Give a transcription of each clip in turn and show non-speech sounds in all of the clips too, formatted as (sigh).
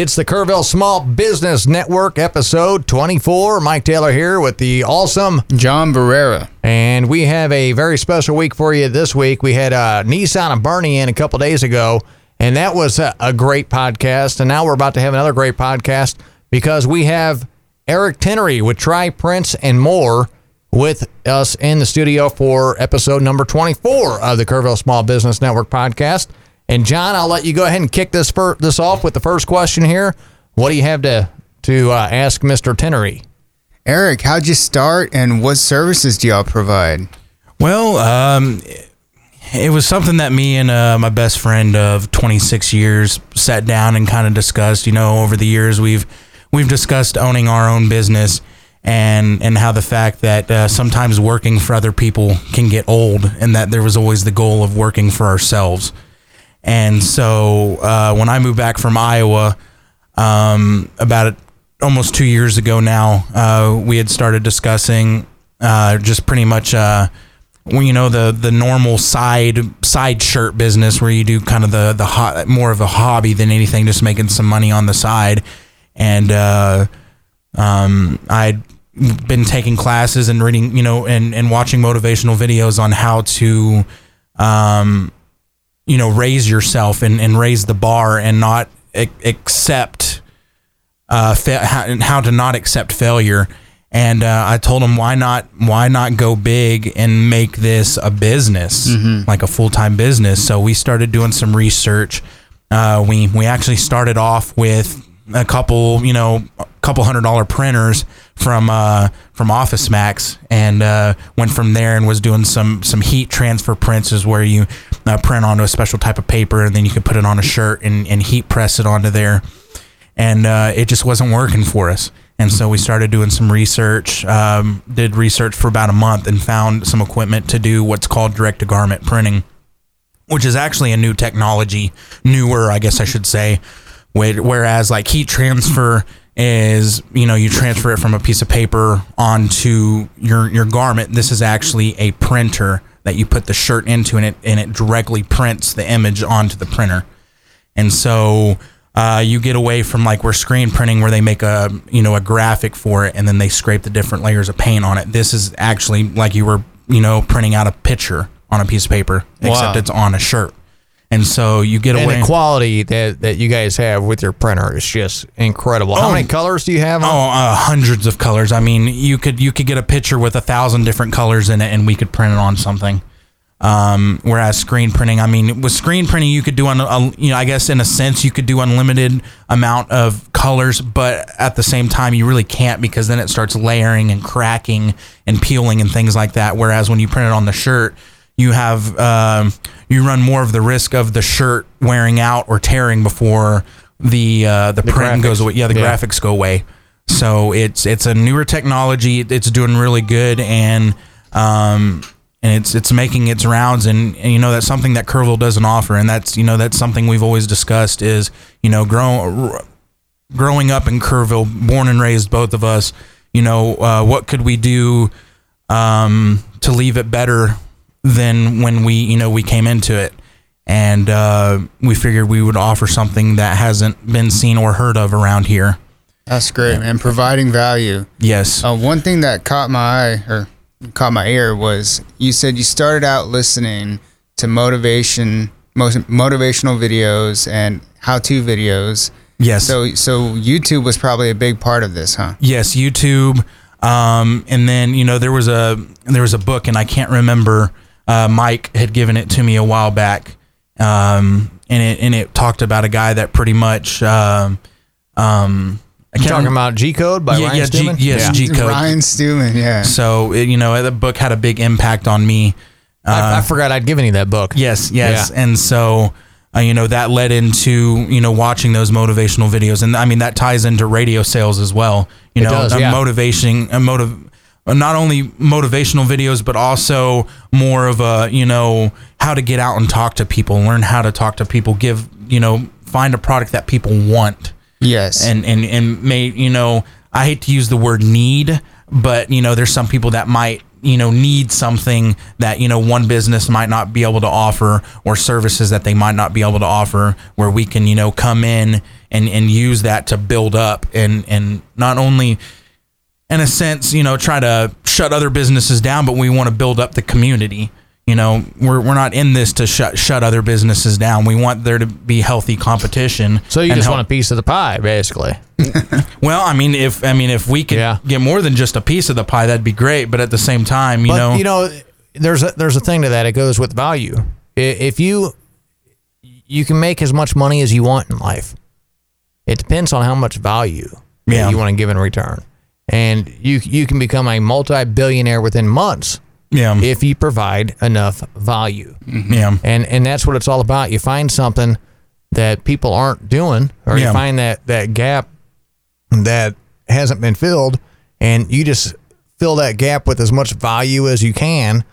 And it's the Kerrville Small Business Network, episode 24. Mike Taylor here with the awesome John Barrera. And we have a very special week for you this week. We had uh, Nissan and Bernie in a couple days ago, and that was a, a great podcast. And now we're about to have another great podcast because we have Eric Tinnery with Tri Prints and More with us in the studio for episode number 24 of the Kerrville Small Business Network podcast. And John, I'll let you go ahead and kick this fir- this off with the first question here. What do you have to to uh, ask Mr. Tinnery? Eric, how'd you start and what services do y'all provide? Well, um, it was something that me and uh, my best friend of 26 years sat down and kind of discussed. You know, over the years we've we've discussed owning our own business and and how the fact that uh, sometimes working for other people can get old, and that there was always the goal of working for ourselves. And so uh, when I moved back from Iowa, um, about almost two years ago now, uh, we had started discussing uh, just pretty much, uh, well, you know, the the normal side side shirt business where you do kind of the the ho- more of a hobby than anything, just making some money on the side. And uh, um, I'd been taking classes and reading, you know, and and watching motivational videos on how to. Um, you know raise yourself and, and raise the bar and not ac- accept uh, fa- how, how to not accept failure. And uh, I told him why not why not go big and make this a business like a full time business? So we started doing some research. Uh, we we actually started off with a couple you know a couple hundred dollar printers from uh, from Office Max and uh, went from there and was doing some some heat transfer prints is where you uh, print onto a special type of paper and then you can put it on a shirt and, and heat press it onto there and uh, it just wasn't working for us. And so we started doing some research, um, did research for about a month, and found some equipment to do what's called direct to garment printing, which is actually a new technology, newer, I guess I should say. Where- Whereas like heat transfer is, you know, you transfer it from a piece of paper onto your your garment. This is actually a printer that you put the shirt into, and it and it directly prints the image onto the printer. And so uh, you get away from like where screen printing where they make a you know a graphic for it and then they scrape the different layers of paint on it. This is actually like you were you know printing out a picture on a piece of paper, Wow. except it's on a shirt. And so you get And away. the quality that, that you guys have with your printer is just incredible. How Oh. many colors do you have? Oh, uh, hundreds of colors. I mean, you could you could get a picture with a thousand different colors in it, and we could print it on something. Um, whereas screen printing, I mean, with screen printing, you could do un, uh, you know, I guess in a sense, you could do unlimited amount of colors, but at the same time, you really can't because then it starts layering and cracking and peeling and things like that. Whereas when you print it on the shirt, you have um, you run more of the risk of the shirt wearing out or tearing before the uh, the, print graphics. goes away. Yeah, the Yeah. graphics go away. So it's it's a newer technology. It's doing really good, and um, and it's it's making its rounds. And, and you know that's something that Kerrville doesn't offer, and that's you know that's something we've always discussed is you know grow, growing up in Kerrville, born and raised, both of us. You know uh, what could we do um, to leave it better than when we you know we came into it. And uh, we figured we would offer something that hasn't been seen or heard of around here. That's great, man. Providing value. Yes. Uh, one thing that caught my eye or caught my ear was you said you started out listening to motivation, most motivational videos and how-to videos. Yes. So, so YouTube was probably a big part of this, huh? yes, YouTube. Um, and then you know there was a there was a book, and I can't remember. Uh, Mike had given it to me a while back, um, and it and it talked about a guy that pretty much. Um, um, I You can't talking about G Code by Yeah, Ryan yeah, G- yes, Yeah. G- Code. Ryan Stewman, yeah. So it, you know the book had a big impact on me. I, I forgot I'd given you that book. Yes, yes. Yeah. And so, uh, you know, that led into, you know, watching those motivational videos. And I mean, that ties into radio sales as well. You It know, does, a yeah. motivation, a motive, uh, Uh, not only motivational videos, but also more of a, you know, how to get out and talk to people, learn how to talk to people, give, you know, find a product that people want yes. and and and may you know I hate to use the word need, but you know there's some people that might you know need something that you know one business might not be able to offer or services that they might not be able to offer where we can you know come in and and use that to build up and and not only in a sense you know try to shut other businesses down but we want to build up the community you know we're, we're not in this to shut shut other businesses down we want there to be healthy competition So you just help- want a piece of the pie, basically. (laughs) well i mean if i mean if we could Yeah. get more than just a piece of the pie that'd be great but at the same time you but know you know, there's a, there's a thing to that. It goes with value. If you you can make as much money as you want in life, it depends on how much value Yeah. you want to give in return. And you you can become a multi billionaire within months yeah if you provide enough value. Mm-hmm. yeah and and that's what it's all about. You find something that people aren't doing, or Yeah. you find that that gap that hasn't been filled, and you just fill that gap with as much value as you can,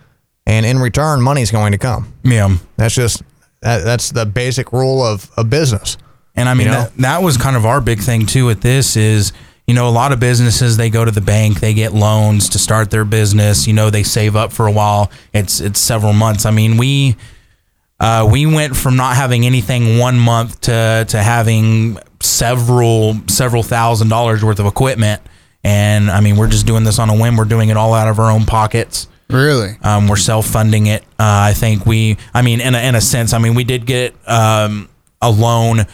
and in return, money's going to come. yeah That's just that, that's the basic rule of a business. And I mean, You know? that, that was kind of our big thing too with this is, you know, a lot of businesses, they go to the bank, they get loans to start their business, you know, they save up for a while. It's, it's several months. I mean, we, uh, we went from not having anything one month to, to having several, several thousand dollars worth of equipment. And I mean, we're just doing this on a whim. We're doing it all out of our own pockets. Really? Um, we're self funding it. Uh, I think we, I mean, in a, in a sense, I mean, we did get um, a loan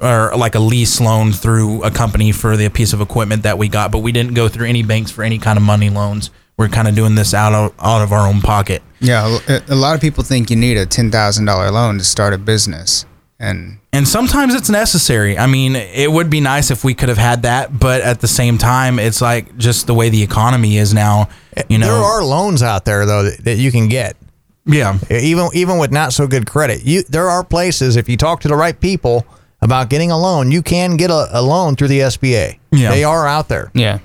or like a lease loan through a company for the piece of equipment that we got, but we didn't go through any banks for any kind of money loans. We're kind of doing this out of out of our own pocket. Yeah. A a lot of people think you need a ten thousand dollar loan to start a business, and And sometimes it's necessary. I mean, it would be nice if we could have had that, but at the same time, it's like just the way the economy is now. You know, there are loans out there though that, that you can get. yeah, even even with not so good credit. You there are places if you talk to the right people about getting a loan, you can get a, a loan through the SBA. Yeah. They are out there. yeah,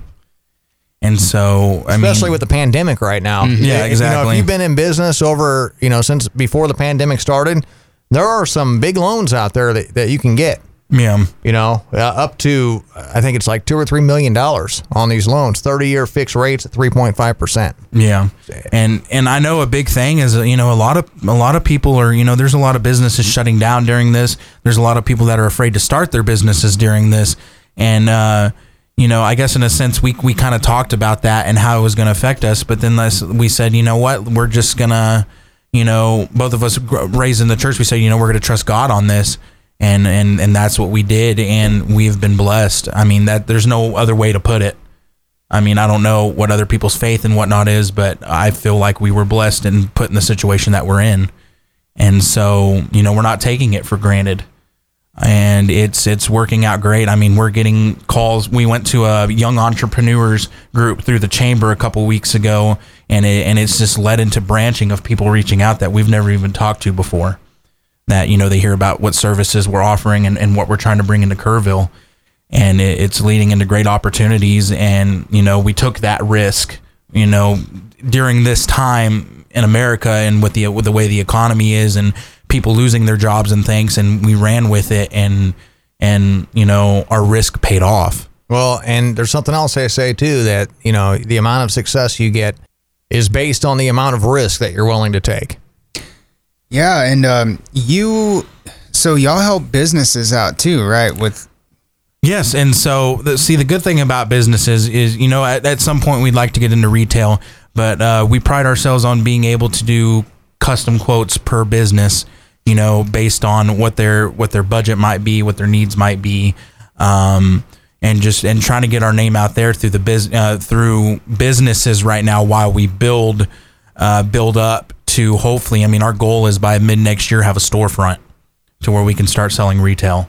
and so I Especially mean, with the pandemic right now. Mm-hmm. Yeah, You know, exactly. if you've been in business over, you know, since before the pandemic started, there are some big loans out there that, that you can get. Yeah. You know, uh, up to I think it's like two or three million dollars on these loans, thirty-year fixed rates at three point five percent. Yeah, and and I know a big thing is you know a lot of a lot of people are you know there's a lot of businesses shutting down during this. There's a lot of people that are afraid to start their businesses during this, and uh, you know I guess in a sense we we kind of talked about that and how it was going to affect us, but then we said you know what we're just gonna you know both of us raised in the church we said you know we're gonna trust God on this. And, and and that's what we did, and we've been blessed. I mean, that there's no other way to put it. I mean, I don't know what other people's faith and whatnot is, but I feel like we were blessed and put in the situation that we're in. And so, you know, we're not taking it for granted. And it's it's working out great. I mean, we're getting calls. We went to a young entrepreneurs group through the chamber a couple weeks ago, and it, and it's just led into branching of people reaching out that we've never even talked to before. That you know they hear about what services we're offering and, and what we're trying to bring into Kerrville and it, it's leading into great opportunities. And you know, we took that risk. You know, during this time in America and with the with the way the economy is and people losing their jobs and things, and we ran with it, and and you know, our risk paid off. Well, and there's something else I say too that you know the amount of success you get is based on the amount of risk that you're willing to take. Yeah. And um, you, so y'all help businesses out too, right? With Yes, and so the, see the good thing about businesses is you know at, at some point we'd like to get into retail, but uh, we pride ourselves on being able to do custom quotes per business, you know, based on what their what their budget might be, what their needs might be, um, and just and trying to get our name out there through the biz uh, through businesses right now while we build uh, build up to hopefully. I mean, our goal is by mid next year have a storefront to where we can start selling retail.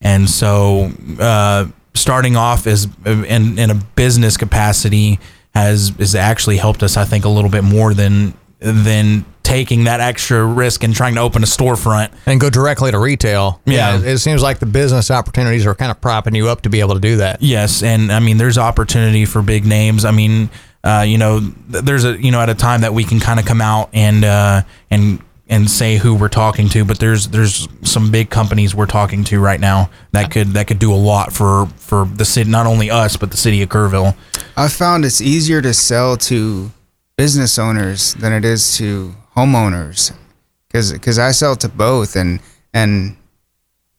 And so, uh, starting off as in, in a business capacity has has actually helped us, I think, a little bit more than than taking that extra risk and trying to open a storefront. and go directly to retail. Yeah. it, it seems like the business opportunities are kind of propping you up to be able to do that. Yes, and I mean, there's opportunity for big names. I mean, uh, you know, th- there's a you know at a time that we can kind of come out and uh, and and say who we're talking to, but there's there's some big companies we're talking to right now that could that could do a lot for for the city, not only us but the city of Kerrville. I found it's easier to sell to business owners than it is to homeowners because because I sell to both and and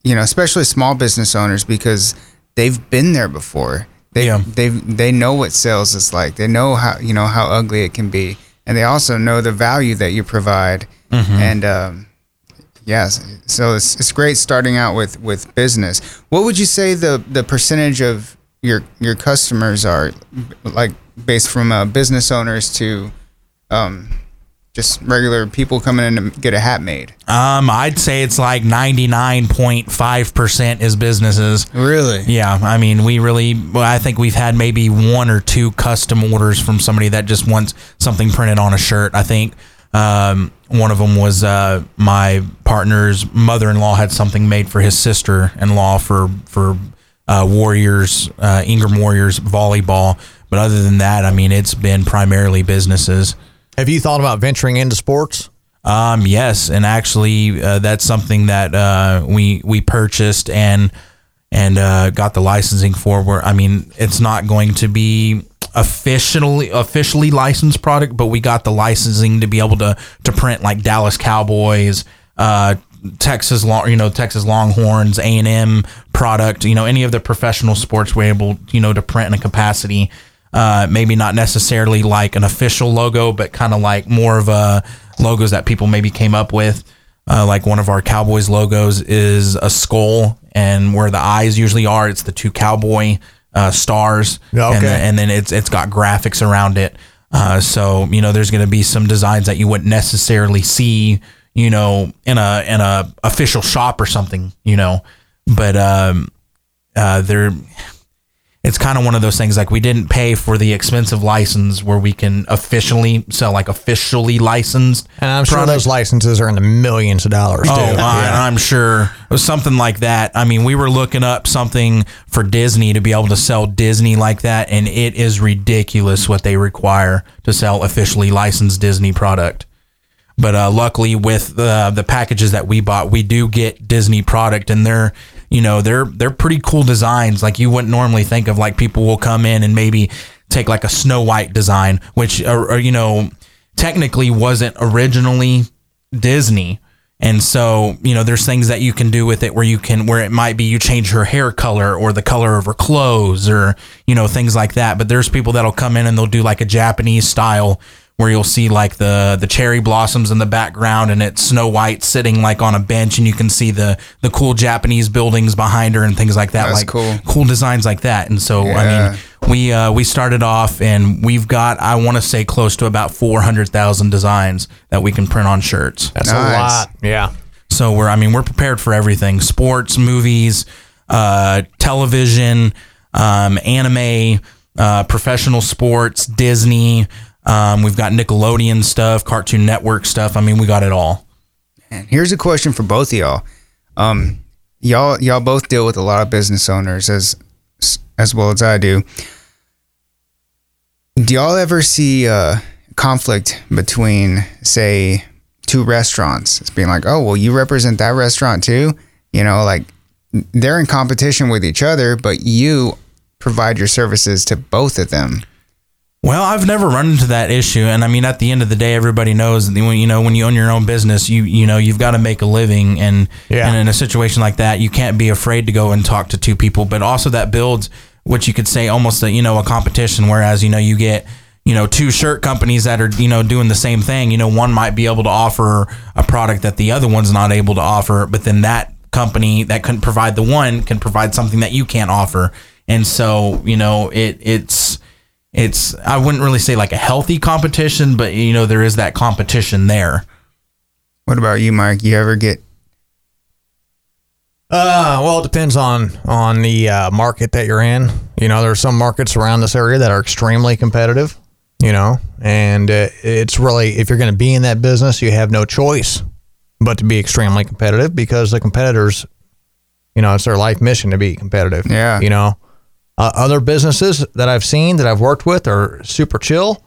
you know especially small business owners because they've been there before they Yeah. they they know what sales is like. They know how you know how ugly it can be. And they also know the value that you provide. And um, yes so it's, it's great starting out with with business. What would you say the the percentage of your your customers are like based from uh, business owners to um, just regular people coming in to get a hat made Um, I'd say it's like 99.5% is businesses. really Yeah, I mean, we really, well, I think we've had maybe one or two custom orders from somebody that just wants something printed on a shirt. I think um, one of them was uh, my partner's mother-in-law had something made for his sister-in-law for for uh, Warriors, uh, Ingram Warriors volleyball. But other than that, I mean, it's been primarily businesses. Have you thought about venturing into sports? Um, yes, and actually, uh, that's something that uh, we we purchased and and uh, got the licensing for. Where I mean, it's not going to be officially officially licensed product, but we got the licensing to be able to to print like Dallas Cowboys, uh, Texas long, you know, Texas Longhorns, A and M product. You know, any of the professional sports we're able, you know, to print in a capacity. Uh, maybe not necessarily like an official logo, but kind of like more of a logos that people maybe came up with. Uh, like one of our Cowboys logos is a skull, and where the eyes usually are, it's the two cowboy uh, stars. Okay. And, then- and then it's it's got graphics around it. Uh, so you know, there's going to be some designs that you wouldn't necessarily see, you know, in a in a official shop or something, you know. But um, uh, they're it's kind of one of those things like we didn't pay for the expensive license where we can officially sell like officially licensed And I'm sure product. those licenses are in the millions of dollars. Oh, I, I'm sure it was something like that. I mean, we were looking up something for Disney to be able to sell Disney like that, and it is ridiculous what they require to sell officially licensed Disney product. But uh, luckily, with the the packages that we bought, we do get Disney product, and they're you know they're they're pretty cool designs. Like you wouldn't normally think of. Like people will come in and maybe take like a Snow White design, which or, or, you know technically wasn't originally Disney. And so, you know, there's things that you can do with it where you can, where it might be you change her hair color or the color of her clothes or, you know, things like that. But there's people that'll come in and they'll do like a Japanese style where you'll see like the, the cherry blossoms in the background and it's Snow White sitting like on a bench and you can see the, the cool Japanese buildings behind her and things like that. That's like cool. cool designs like that. And so, I mean, we uh, we started off and we've got I want to say close to about four hundred thousand designs that we can print on shirts. That's a lot. Yeah. So we're I mean we're prepared for everything: sports, movies, uh, television, um, anime, uh, professional sports, Disney. Um, we've got Nickelodeon stuff, Cartoon Network stuff. I mean, we got it all. And here's a question for both of y'all. Um, y'all y'all both deal with a lot of business owners as as well as I do. Do y'all ever see conflict between, say, two restaurants? It's being like, oh, well, you represent that restaurant too. You know, like they're in competition with each other, but you provide your services to both of them. Well, I've never run into that issue, and I mean, at the end of the day, everybody knows that when you know when you own your own business, you you know you've got to make a living, and Yeah. and in a situation like that, you can't be afraid to go and talk to two people. But also, that builds what you could say almost a you know a competition. Whereas you know you get you know two shirt companies that are you know doing the same thing. You know, one might be able to offer a product that the other one's not able to offer, but then that company that couldn't provide the one can provide something that you can't offer. And so, you know, it it's it's I wouldn't really say like a healthy competition, but you know there is that competition there. What about you, Mike? You ever get Uh, well, it depends on on the uh, market that you're in. You know, there are some markets around this area that are extremely competitive. You know, and uh, it's really if you're going to be in that business, you have no choice but to be extremely competitive because the competitors, you know, it's their life mission to be competitive. Yeah. You know, uh, other businesses that I've seen that I've worked with are super chill.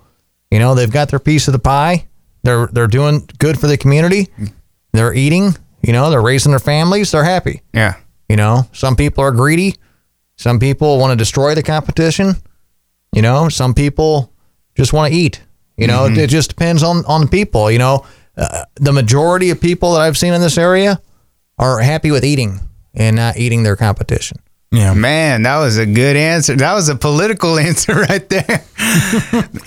You know, they've got their piece of the pie. They're they're doing good for the community. They're eating. You know, they're raising their families. They're happy. yeah? You know, some people are greedy. Some people want to destroy the competition. You know, some people just want to eat. You know, it, it just depends on on people. You know, uh, the majority of people that I've seen in this area are happy with eating and not eating their competition. Yeah. Man, that was a good answer. That was a political (laughs) answer right there. (laughs)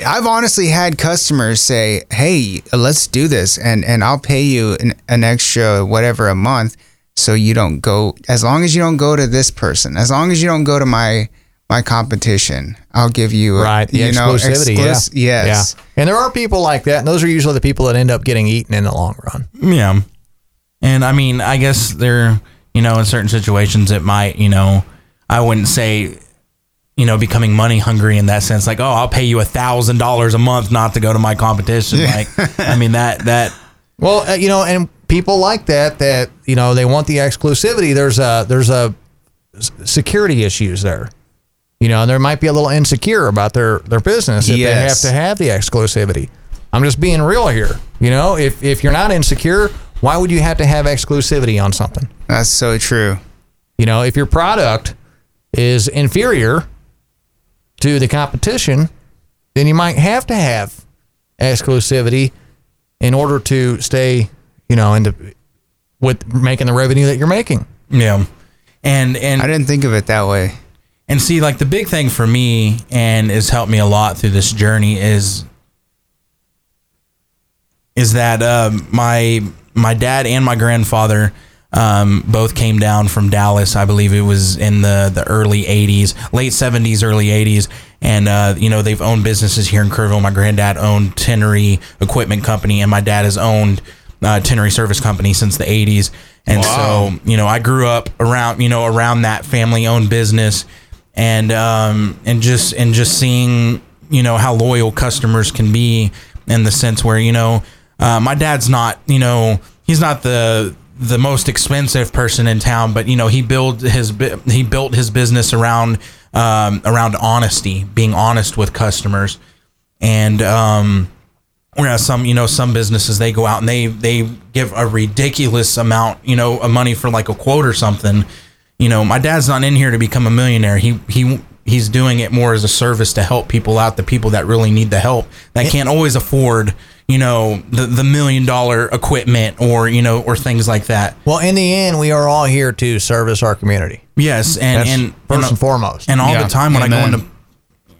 I've honestly had customers say, "Hey, let's do this, and and I'll pay you an, an extra whatever a month, so you don't go. As long as you don't go to this person, as long as you don't go to my my competition, I'll give you a, Right, the you know, exclusivity. exclus- yeah, Yes. yeah. And there are people like that, and those are usually the people that end up getting eaten in the long run. Yeah. And I mean, I guess there, you know, in certain situations, it might, you know, I wouldn't say, you know, becoming money hungry in that sense, like, oh, I'll pay you a thousand dollars a month not to go to my competition. Like, I mean, that, that, Well, uh, you know, and people like that that you know they want the exclusivity. There's a there's a s- security issues there. You know, and there might be a little insecure about their their business if they have to have the exclusivity. I'm just being real here. You know, if if you're not insecure, why would you have to have exclusivity on something? That's so true. You know, if your product is inferior to the competition, then you might have to have exclusivity in order to stay, you know, into with making the revenue that you're making. yeah. And, and, I didn't think of it that way. And see, like the big thing for me and has helped me a lot through this journey is is that um, my my dad and my grandfather um, both came down from Dallas. I believe it was in the the early '80s, late '70s, early '80s, and uh, you know they've owned businesses here in Kerrville. My granddad owned Tinnery Equipment Company, and my dad has owned uh, Tinnery Service Company since the '80s. And Wow. so you know I grew up around you know around that family owned business and um and just and just seeing you know how loyal customers can be in the sense where you know uh, my dad's not you know he's not the the most expensive person in town but you know he built his he built his business around um around honesty being honest with customers. And um whereas some you know some businesses they go out and they they give a ridiculous amount you know of money for like a quote or something. You know my dad's not in here to become a millionaire. He he he's doing it more as a service to help people out the people that really need the help that can't always afford you know the the million dollar equipment or you know or things like that Well, in the end, we are all here to service our community. yes and That's and first and, and foremost. and all Yeah. the time when I go into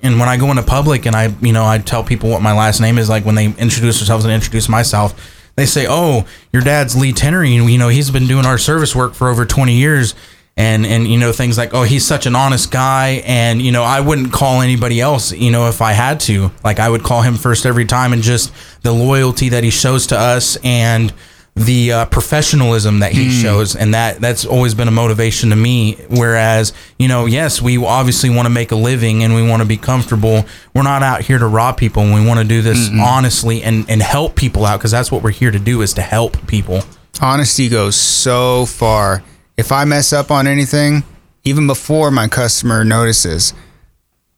and when I go into public and I you know I tell people what my last name is like when they introduce themselves and introduce myself they say oh your dad's Lee Tinnery and you know he's been doing our service work for over 20 years and and you know things like oh he's such an honest guy. And you know I wouldn't call anybody else you know if I had to. Like I would call him first every time. And just the loyalty that he shows to us and the uh, professionalism that he shows. And that that's always been a motivation to me. Whereas you know yes we obviously want to make a living and we want to be comfortable. We're not out here to rob people. And we want to do this honestly and and help people out because that's what we're here to do is to help people. Honesty goes so far. If I mess up on anything, even before my customer notices,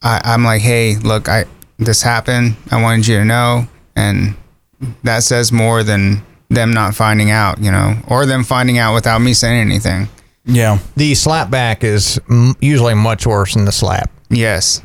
I, I'm like, hey, look, I this happened. I wanted you to know, and that says more than them not finding out, you know, or them finding out without me saying anything. yeah the slap back is m- usually much worse than the slap. Yes.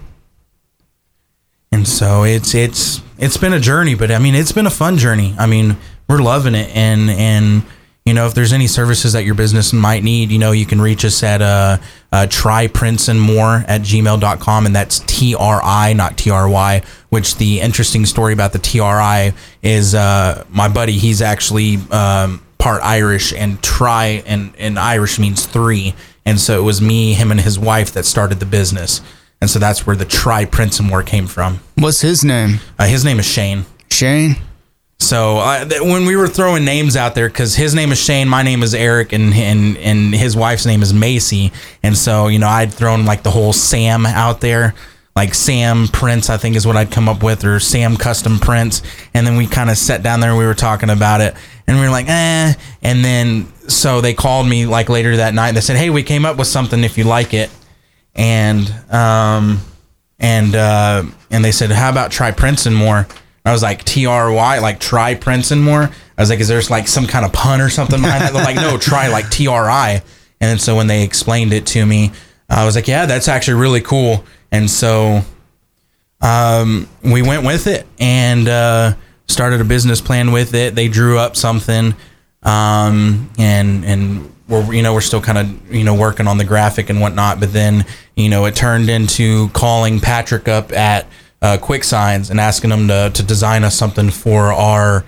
and so it's it's it's been a journey but i mean it's been a fun journey i mean we're loving it and and you know if there's any services that your business might need you know you can reach us at uh, uh tri prints and more at gmail.com and that's tri not try which the interesting story about the tri is uh my buddy he's actually um part irish and try and and irish means three and so it was me him and his wife that started the business and so that's where the Tri Prints and More came from What's his name? uh, his name is Shane. Shane. So uh, th- when we were throwing names out there, because his name is Shane, my name is Eric, and and and his wife's name is Macy, and so you know I'd thrown like the whole Sam out there, like Sam Prints, I think is what I'd come up with, or Sam Custom Prints, and then we kind of sat down there and we were talking about it, and we were like, eh, and then so they called me like later that night. And they said, hey, we came up with something if you like it, and um and uh, and they said, "How about try Prints and more?" I was like, T R Y, like try Prints and more." I was like, "Is there like some kind of pun or something behind that?" Like, "No, try like T R I. And so when they explained it to me, I was like, "Yeah, that's actually really cool." And so um, we went with it and uh, started a business plan with it. They drew up something, um, and and we're you know we're still kind of you know working on the graphic and whatnot. But then you know it turned into calling Patrick up at uh, Quick Signs and asking them to to design us something for our.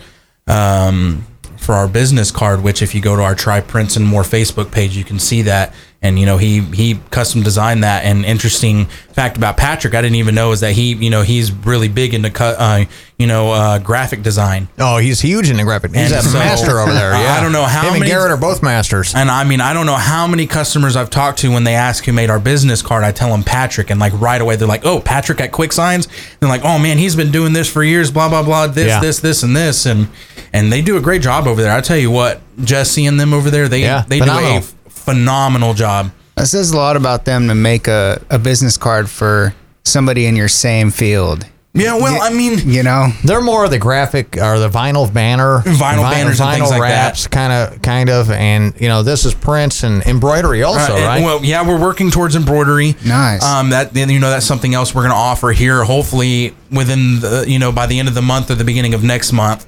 Um, for our business card, which if you go to our Tri Prints and More Facebook page, you can see that. And you know he he custom designed that. And interesting fact about Patrick, I didn't even know is that he you know he's really big into cut uh, you know uh, graphic design. Oh, he's huge in the graphic. He's And a so, master over there. Yeah, I don't know how him and many- Garrett are both masters. And I mean, I don't know how many customers I've talked to when they ask who made our business card. I tell them Patrick, and like right away they're like, "Oh, Patrick at Quick Signs." They're like, "Oh man, he's been doing this for years." Blah blah blah. This Yeah. this this and this, and and they do a great job over there. I tell you what, just seeing them over there, they Yeah, they phenomenal. do a phenomenal job. It says a lot about them to make a, a business card for somebody in your same field. Yeah, well, I mean, You know, They're more of the graphic or the vinyl banner, Vinyl banners and things like wraps, kind of, kind of, and you know this is prints and embroidery also, Uh, and- right? Well, yeah, we're working towards embroidery. Nice. Um, that then you know that's something else we're going to offer here. Hopefully within the you know by the end of the month or the beginning of next month.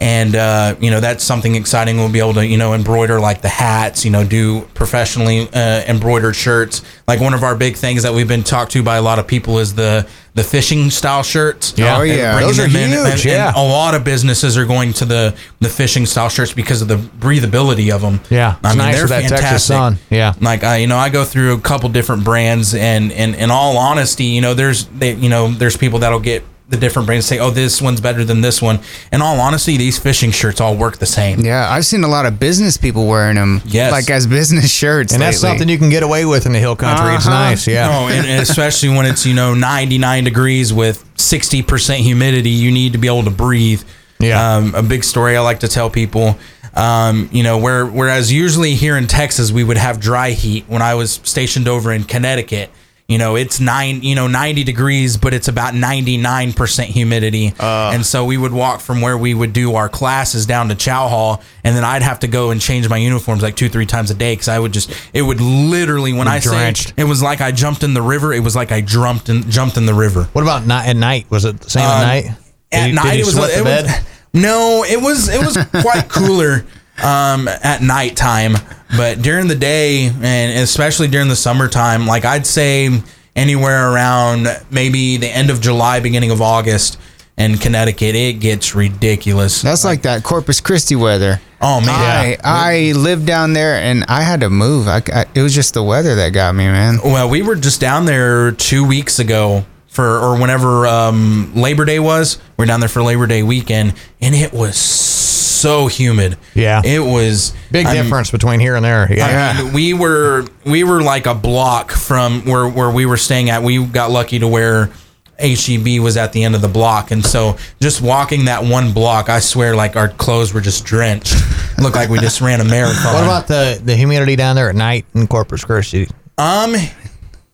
And uh, you know that's something exciting. We'll be able to you know embroider like the hats. You know, do professionally uh, embroidered shirts. Like one of our big things that we've been talked to by a lot of people is the the fishing style shirts. Yeah. Oh, And yeah. Those are them in. huge, And- and yeah. a lot of businesses are going to the the fishing style shirts because of the breathability of them. Yeah, it's nice with that Texas sun. Yeah. like I, you know, I go through a couple different brands, and and in all honesty, you know, there's they, you know, there's people that'll get the different brands say, oh, this one's better than this one. In all honesty, these fishing shirts all work the same. yeah, I've seen a lot of business people wearing them. Yes. like as business shirts. and that's something you can get away with in the hill country. It's Uh-huh. nice, yeah. No, and, and especially when it's you know 99 degrees with 60 percent humidity, you need to be able to breathe. Yeah. Um, a big story I like to tell people. Um, you know, where whereas usually here in Texas we would have dry heat. When I was stationed over in Connecticut, you know, it's nine, you know, 90 degrees, but it's about 99 percent humidity. and so we would walk from where we would do our classes down to Chow Hall, and then I'd have to go and change my uniforms like two, three times a day because I would just, it would literally when I drenched. say it was like I jumped in the river, it was like I jumped in jumped in the river. What about night, at night? Was it the same at night? Did Um, At you- night, did you it was sweat it the was- bed? (laughs) no, it was it was quite cooler um, at nighttime, but during the day and especially during the summertime, like I'd say anywhere around maybe the end of July, beginning of August. In Connecticut, it gets ridiculous. That's like that Corpus Christi weather. Oh man, I, I lived down there and I had to move. I, I- it was just the weather that got me, man. Well, we were just down there two weeks ago for, or whenever um, Labor Day was. We are down there for Labor Day weekend, and it was so humid. Yeah. it was Big I'm- difference between here and there. Yeah. I mean, we were we were like a block from where where we were staying at. We got lucky to where HEB was at the end of the block, and so just walking that one block, I swear, like our clothes were just drenched. (laughs) Looked like we just ran a marathon. What about the, the humidity down there at night in Corpus Christi? um?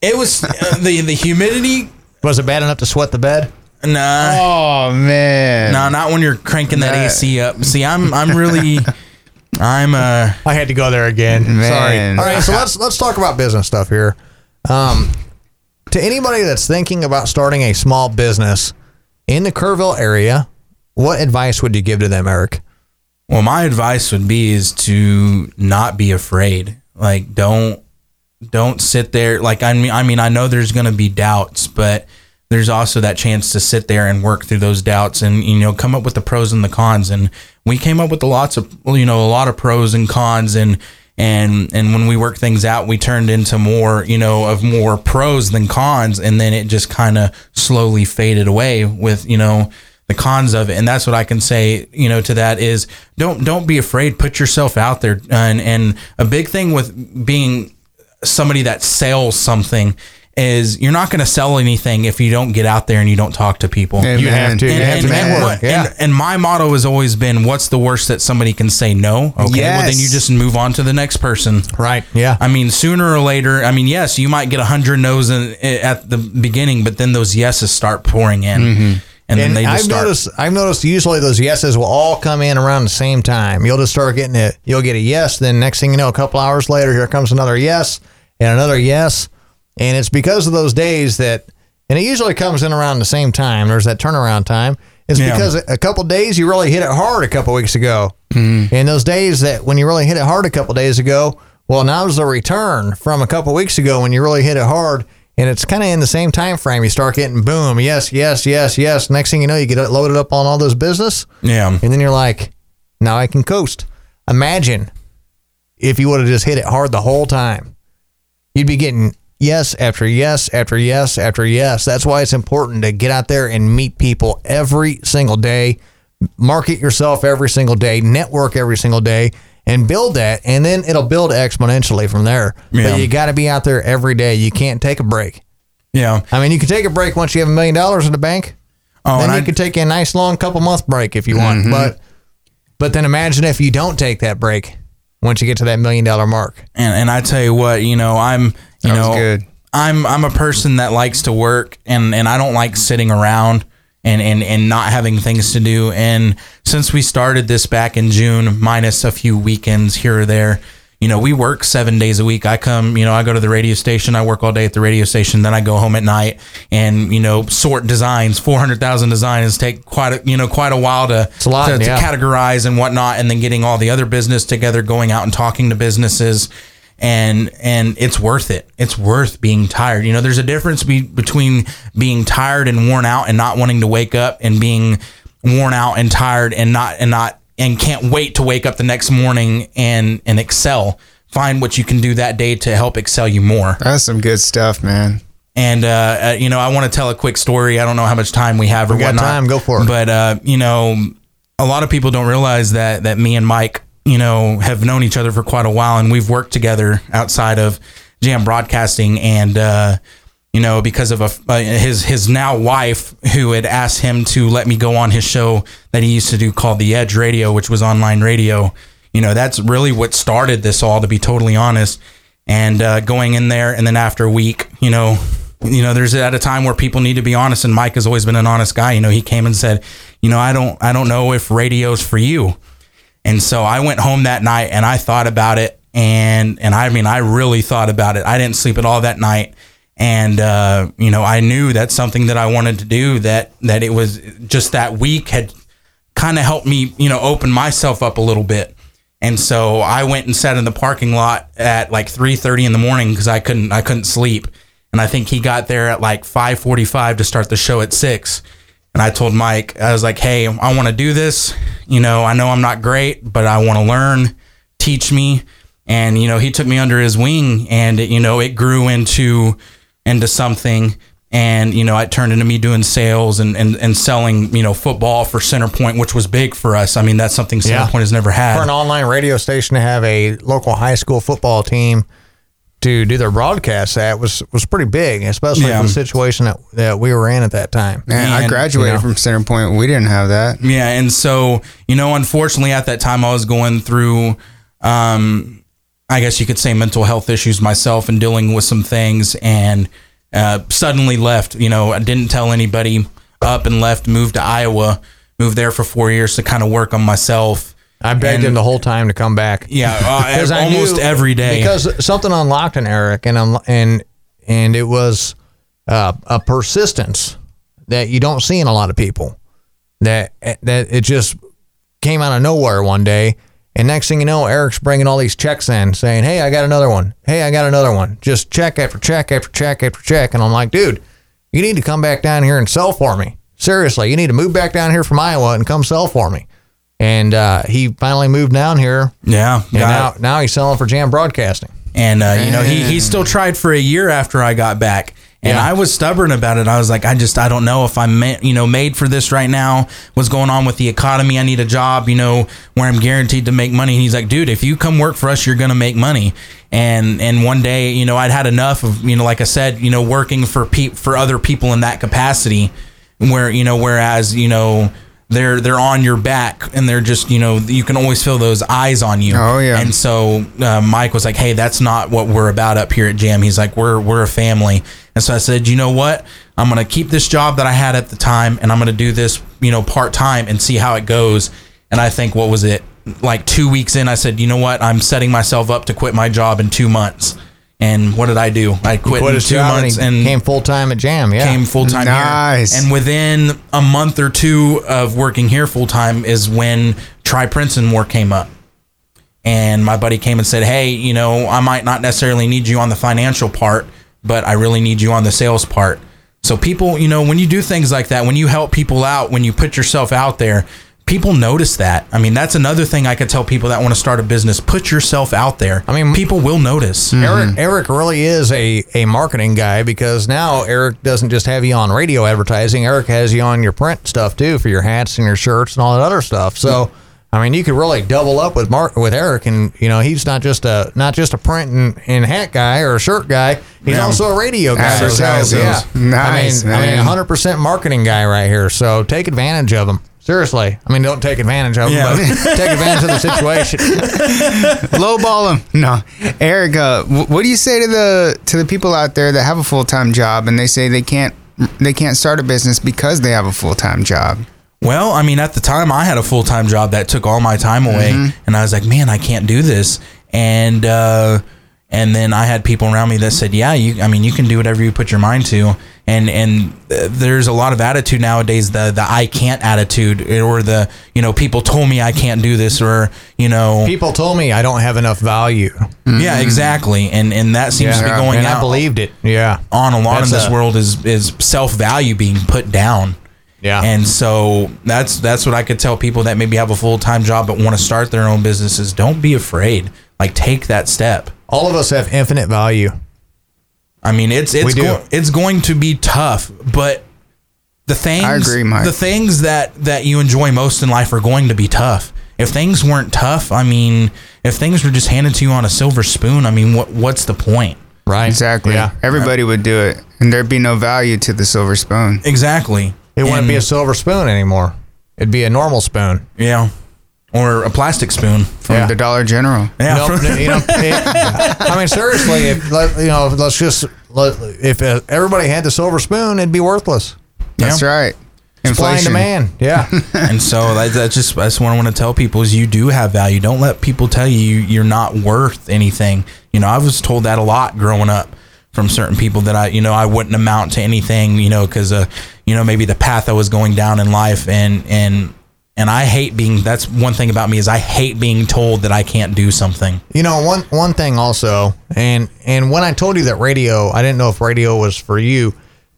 It was uh, the the humidity. Was it bad enough to sweat the bed? Nah. Oh man. No, not when you're cranking that Nah. AC up. See, I'm I'm really I'm uh I had to go there again. Man. Sorry. All right, so let's let's talk about business stuff here. Um, to anybody that's thinking about starting a small business in the Kerrville area, what advice would you give to them, Eric? well my advice would be is to not be afraid. Like don't don't sit there like I mean I mean I know there's going to be doubts, but there's also that chance to sit there and work through those doubts and you know come up with the pros and the cons. And we came up with a lots of you know a lot of pros and cons. And and and when we worked things out we turned into more you know of more pros than cons. And then it just kind of slowly faded away with you know the cons of it. And that's what i can say you know to that is don't don't be afraid. Put yourself out there. And and a big thing with being somebody that sells something is you're not going to sell anything if you don't get out there and you don't talk to people Amen. You have to. You and, have and, to network. what- Yeah. and, and my motto has always been, "What's the worst that somebody can say no?" Okay, well then you just move on to the next person. Right. Yeah. I mean, sooner or later, I mean, yes, you might get a hundred no's in, at the beginning, but then those yeses start pouring in, mm-hmm. and then And they just I've start. noticed. I've noticed usually those yeses will all come in around the same time. You'll just start getting it. You'll get a yes. Then next thing you know, a couple hours later, here comes another yes and another yes. And it's because of those days that and it usually comes in around the same time. There's that turnaround time. It's Yeah. because a couple days you really hit it hard a couple weeks ago, mm-hmm. and those days that when you really hit it hard a couple days ago, well, now's the return from a couple weeks ago when you really hit it hard. And it's kind of in the same time frame. You start getting boom, yes, yes, yes, yes. Next thing you know, you get it loaded up on all those business, Yeah. and then you're like, now I can coast. Imagine if you would have just hit it hard the whole time. You'd be getting yes after yes after yes after yes. That's why it's important to get out there and meet people every single day, market yourself every single day, network every single day, and build that. And then it'll build exponentially from there. Yeah. But you got to be out there every day. You can't take a break. Yeah. I mean, you can take a break once you have a million dollars in the bank. Oh, then and you I, could take a nice long couple month break if you want. Mm-hmm. But but then imagine if you don't take that break once you get to that million dollar mark. and, and I tell you what, you know, I'm, you That know, good. I'm, I'm a person that likes to work and, and I don't like sitting around and, and, and not having things to do. And since we started this back in June, minus a few weekends here or there, you know, we work seven days a week. I come, you know, I go to the radio station. I work all day at the radio station. Then I go home at night and, you know, sort designs. 400,000 designs take quite a, you know, quite a while to, a lot, to, to categorize and whatnot. And then getting all the other business together, going out and talking to businesses and and it's worth it. It's worth being tired. You know, there's a difference be, between being tired and worn out and not wanting to wake up and being worn out and tired and not and not and can't wait to wake up the next morning and and excel. Find what you can do that day to help excel you more. That's some good stuff, man. And uh, uh, you know, I want to tell a quick story. I don't know how much time we have or We got whatnot. time, go for it. But uh, you know, a lot of people don't realize that that me and Mike, you know, have known each other for quite a while, and we've worked together outside of Jam Broadcasting, and uh, you know, because of a, uh, his his now wife who had asked him to let me go on his show that he used to do called The Edge Radio, which was online radio. You know, that's really what started this all, to be totally honest. And uh, going in there, and then after a week, you know, you know, there's at a time where people need to be honest, and Mike has always been an honest guy. You know, he came and said, you know, I don't, I don't know if radio's for you. And so I went home that night and I thought about it, and and I mean, I really thought about it. I didn't sleep at all that night, and uh, you know, I knew that's something that I wanted to do. That that it was just that week had kind of helped me, you know, open myself up a little bit. And so I went and sat in the parking lot at like 3:30 in the morning because I couldn't I couldn't sleep. And I think he got there at like 5:45 to start the show at 6. And I told Mike, I was like, "Hey, I want to do this. You know, I know I'm not great, but I want to learn. Teach me." And you know, he took me under his wing, and you know, it grew into into something. And you know, it turned into me doing sales and, and, and selling, you know, football for Centerpoint, which was big for us. I mean, that's something Yeah. Centerpoint has never had. For an online radio station to have a local high school football team to do their broadcast at was was pretty big, especially Yeah. for the situation that, that we were in at that time. Man, I graduated you know. from Centerpoint. We didn't have that. Yeah, and so you know, unfortunately, at that time, I was going through, um, I guess you could say, mental health issues myself, and dealing with some things, and uh, suddenly left. You know, I didn't tell anybody. Up and left, moved to Iowa, moved there for four years to kind of work on myself. I begged And- him the whole time to come back. Yeah, uh, (laughs) almost knew- every day. because something unlocked in Eric, and and and it was uh, a persistence that you don't see in a lot of people. That that it just came out of nowhere one day, and next thing you know, Eric's bringing all these checks in, saying, "Hey, I got another one. Hey, I got another one." Just check after check after check after check, and I'm like, dude, you need to come back down here and sell for me. Seriously, you need to move back down here from Iowa and come sell for me. And uh, he finally moved down here, yeah, now now he's selling for Jam Broadcasting. And uh, you know, he he still tried for a year after I got back. And Yeah. I was stubborn about it. I was like, I just, I don't know if I'm, ma- you know, made for this right now. What's going on with the economy? I need a job, you know, where I'm guaranteed to make money. And he's like, dude, if you come work for us, you're gonna make money. And and one day, you know, I'd had enough of, you know, like I said, you know, working for pe- for other people in that capacity, where you know, whereas you know. They're they're on your back and they're just you know you can always feel those eyes on you. Oh, yeah. And so uh, Mike was like, "Hey, that's not what we're about up here at Jam." He's like, "We're we're a family." And so I said, "You know what? I'm gonna keep this job that I had at the time, and I'm gonna do this, you know, part time and see how it goes." And I think what was it like two weeks in? I said, "You know what? I'm setting myself up to quit my job in two months." And what did I do? I quit, Quit in two months and, and came full time at Jam. Yeah. came full time Nice. here. And within a month or two of working here full time is when Tri Prints and More came up. And my buddy came and said, Hey, you know, I might not necessarily need you on the financial part, but I really need you on the sales part. So people, you know, when you do things like that, when you help people out, when you put yourself out there, people notice that. I mean, that's another thing I could tell people that want to start a business. Put yourself out there. I mean- people will notice. Mm-hmm. Eric Eric really is a, a marketing guy because now Eric doesn't just have you on radio advertising. Eric has you on your print stuff too for your hats and your shirts and all that other stuff. So I mean, you could really double up with Mark with Eric, and you know he's not just a not just a print and, and hat guy or a shirt guy. He's Yeah. also a radio guy. Advertising. yeah, Nice, I mean, I mean, 100 percent marketing guy right here. So take advantage of him. Seriously, I mean, don't take advantage of them, Yeah. but (laughs) take advantage of the situation. (laughs) lowball them. No, Eric. Uh, what do you say to the to the people out there that have a full time job and they say they can't they can't start a business because they have a full time job? Well, I mean, at the time, I had a full time job that took all my time away, and I was like, man, I can't do this. And uh, and then I had people around me that said, yeah, you. I mean, you can do whatever you put your mind to. And and uh, there's a lot of attitude nowadays, the the I can't attitude, or the you know people told me I can't do this, or you know, People told me I don't have enough value. yeah, exactly. And and that seems to be going and out I believed it. Yeah. on a lot That's in this a- world is is self value being put down. Yeah. And so that's that's what I could tell people that maybe have a full time job but want to start their own businesses. Don't be afraid. Like take that step. all of us have infinite value. I mean, it's it's go- it's going to be tough, but the things I agree, Mike. the things that that you enjoy most in life are going to be tough. If things weren't tough, I mean, if things were just handed to you on a silver spoon, I mean, what what's the point? Right. Exactly. Yeah. Everybody would do it, and there'd be no value to the silver spoon. Exactly. It wouldn't And- be a silver spoon anymore. It'd be a normal spoon. yeah, or a plastic spoon. From Yeah. the Dollar General. Yeah, Nope, you know, (laughs) it- I mean, seriously, if let- you know, let's just let, if uh, everybody had the silver spoon, it'd be worthless. That's right. Supply and Inflation. demand. Yeah. (laughs) and so that, that's just that's what I want to tell people is you do have value. Don't let people tell you you- you're not worth anything. You know, I was told that a lot growing up from certain people that I, you know, I wouldn't amount to anything. You know, because uh, you know, maybe the path I was going down in life, and and and I hate being. That's one thing about me is I hate being told that I can't do something. You know, one one thing also, and and when I told you that radio, I didn't know if radio was for you.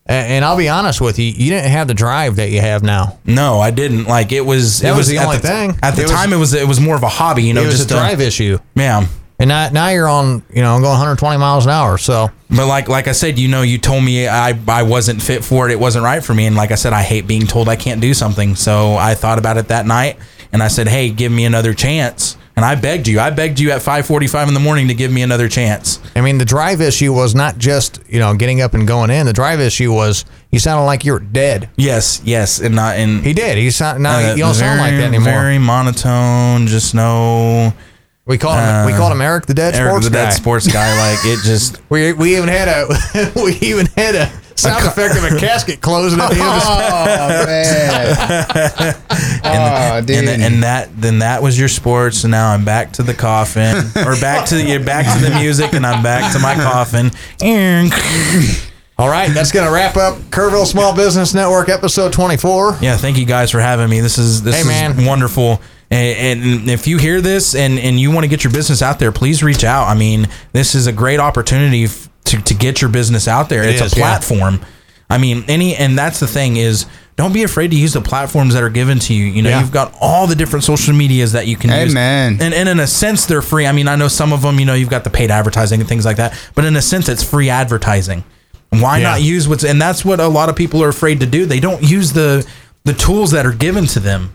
A- And I'll be honest with you, you didn't have the drive that you have now. No, I didn't. Like it was. That it was was the only the, thing. At the It was- time, it was it was more of a hobby. You know, was just a drive issue. yeah. And now, now you're on, you know, I'm going 120 miles an hour. So But like like I said, you know, you told me I I wasn't fit for it. It wasn't right for me. And like I said, I hate being told I can't do something. So I thought about it that night, and I said, "Hey, give me another chance." And I begged you. I begged you at 5:45 in the morning to give me another chance. I mean, the drive issue was not just you know getting up and going in. The drive issue was you sounded like you were dead. Yes, yes, and not and He did. He sound now uh, you don't sound like that anymore. Very monotone. Just no. We called him. we uh, called him Eric the Dead Eric, Sports the guy. dead sports guy. Like it just. (laughs) we we even had a (laughs) we even had a sound effect of a casket closing at the end of. (laughs) Oh man. oh, dude. And, and that then that was your sports, and now I'm back to the coffin, or back to you're back to the music, and I'm back to my coffin. All right, that's gonna wrap up Kerrville Small Business Network episode 24. Yeah, thank you guys for having me. This is this Hey, is man. wonderful. And, and if you hear this and, and you want to get your business out there, please reach out. I mean, this is a great opportunity f- to, to get your business out there. it's is, a yeah. platform. I mean, any and that's the thing is don't be afraid to use the platforms that are given to you. You know, Yeah. you've got all the different social medias that you can use. Amen. And, and in a sense, they're free. I mean, I know some of them, you know, you've got the paid advertising and things like that, but in a sense, it's free advertising. Why Yeah. not use what's and that's what a lot of people are afraid to do. They don't use the the tools that are given to them.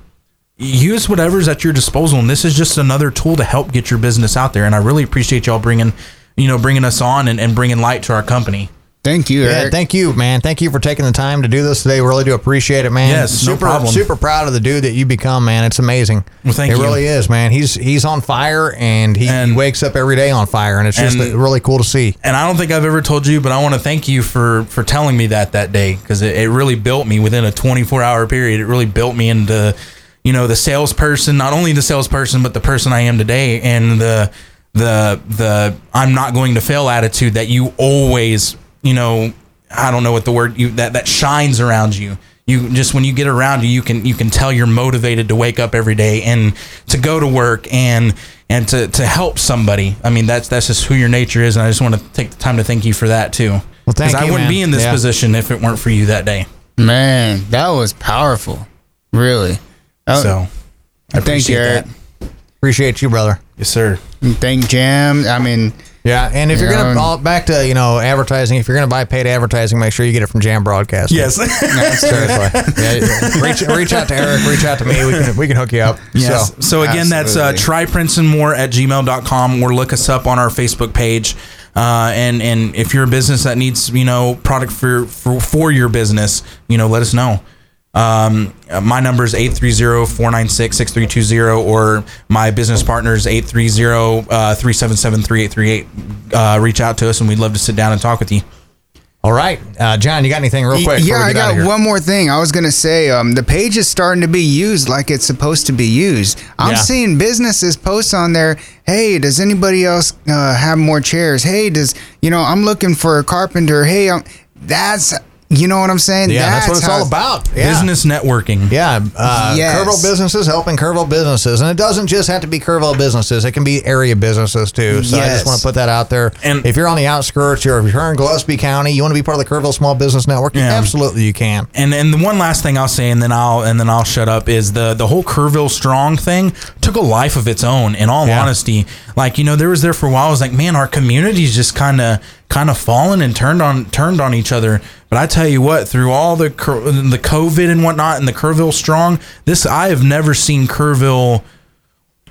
Use whatever's at your disposal, and this is just another tool to help get your business out there. And I really appreciate y'all bringing, you know, bringing us on and, and bringing light to our company. Thank you, Yeah, Eric. thank you, man. Thank you for taking the time to do this today. We really do appreciate it, man. Yes, no super, problem. super proud of the dude that you become, man. It's amazing. Well, thank it you. It really is, man. He's he's on fire, and he, And- wakes up every day on fire, and it's just and- really cool to see. And I don't think I've ever told you, but I want to thank you for for telling me that that day because it, it really built me within a 24 hour period. It really built me into, you know, the salesperson, not only the salesperson, but the person I am today, and the the the I'm not going to fail attitude that you always, you know, I don't know what the word you that that shines around you. You just when you get around you, you can you can tell you're motivated to wake up every day and to go to work and and to to help somebody. I mean, that's that's just who your nature is, and I just want to take the time to thank you for that too. Well, thank I wouldn't man. be in this Yeah. position if it weren't for you that day. Man, that was powerful. Really. Oh, So, I thank you, appreciate Eric. that. Appreciate you, brother. Yes, sir. And Thank Jam. I mean, Yeah, and if you're gonna all, back to you know advertising, if you're gonna buy paid advertising, make sure you get it from Jam Broadcast. Yes. (laughs) seriously. Yeah, reach reach out to Eric, reach out to me. We can we can hook you up. Yes. So, So, again, that's uh, Absolutely. try Prints and more at gmail.com or look us up on our Facebook page. Uh, and, and if you're a business that needs, you know, product for, for, for your business, you know, let us know. Um, uh, my number is 830-496-6320 or my business partner's is 830-377-3838. Uh, reach out to us and we'd love to sit down and talk with you. all right, uh, John, you got anything real quick? yeah, I get out of got one more thing. I was gonna say, um, the page is starting to be used like it's supposed to be used. I'm Yeah. seeing businesses post on there. Hey, does anybody else uh, have more chairs? Hey, does you know? I'm looking for a carpenter. Hey, um, that's you know what I'm saying. Yeah, that's, what it's all about. Yeah. Business networking. Yeah, uh, Yes. Kerrville businesses helping Kerrville businesses, and it doesn't just have to be Kerrville businesses; it can be area businesses too. So I just want to put that out there. And- if you're on the outskirts, or if you're in Gillespie County, you want to be part of the Kerrville Small Business Network, Yeah. absolutely you can. And and the one last thing I'll say, and then I'll and then I'll shut up is the the whole Kerrville Strong thing took a life of its own. In all Yeah. honesty, like you know, there was there for a while. I was like, man, our community's just kind of kind of fallen and turned on turned on each other. But I tell you what, through all the the COVID and whatnot, and the Kerrville Strong, this I have never seen Kerrville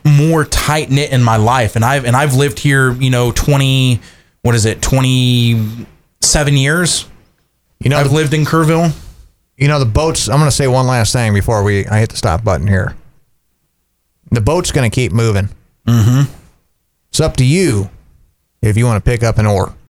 more tight knit in my life. And I've and I've lived here, you know, twenty what is it, twenty seven years. You know, I've the, lived in Kerrville. you know the boats. I'm going to say one last thing before we I hit the stop button here. The boat's going to keep moving. Mm-hmm. It's up to you if you want to pick up an oar.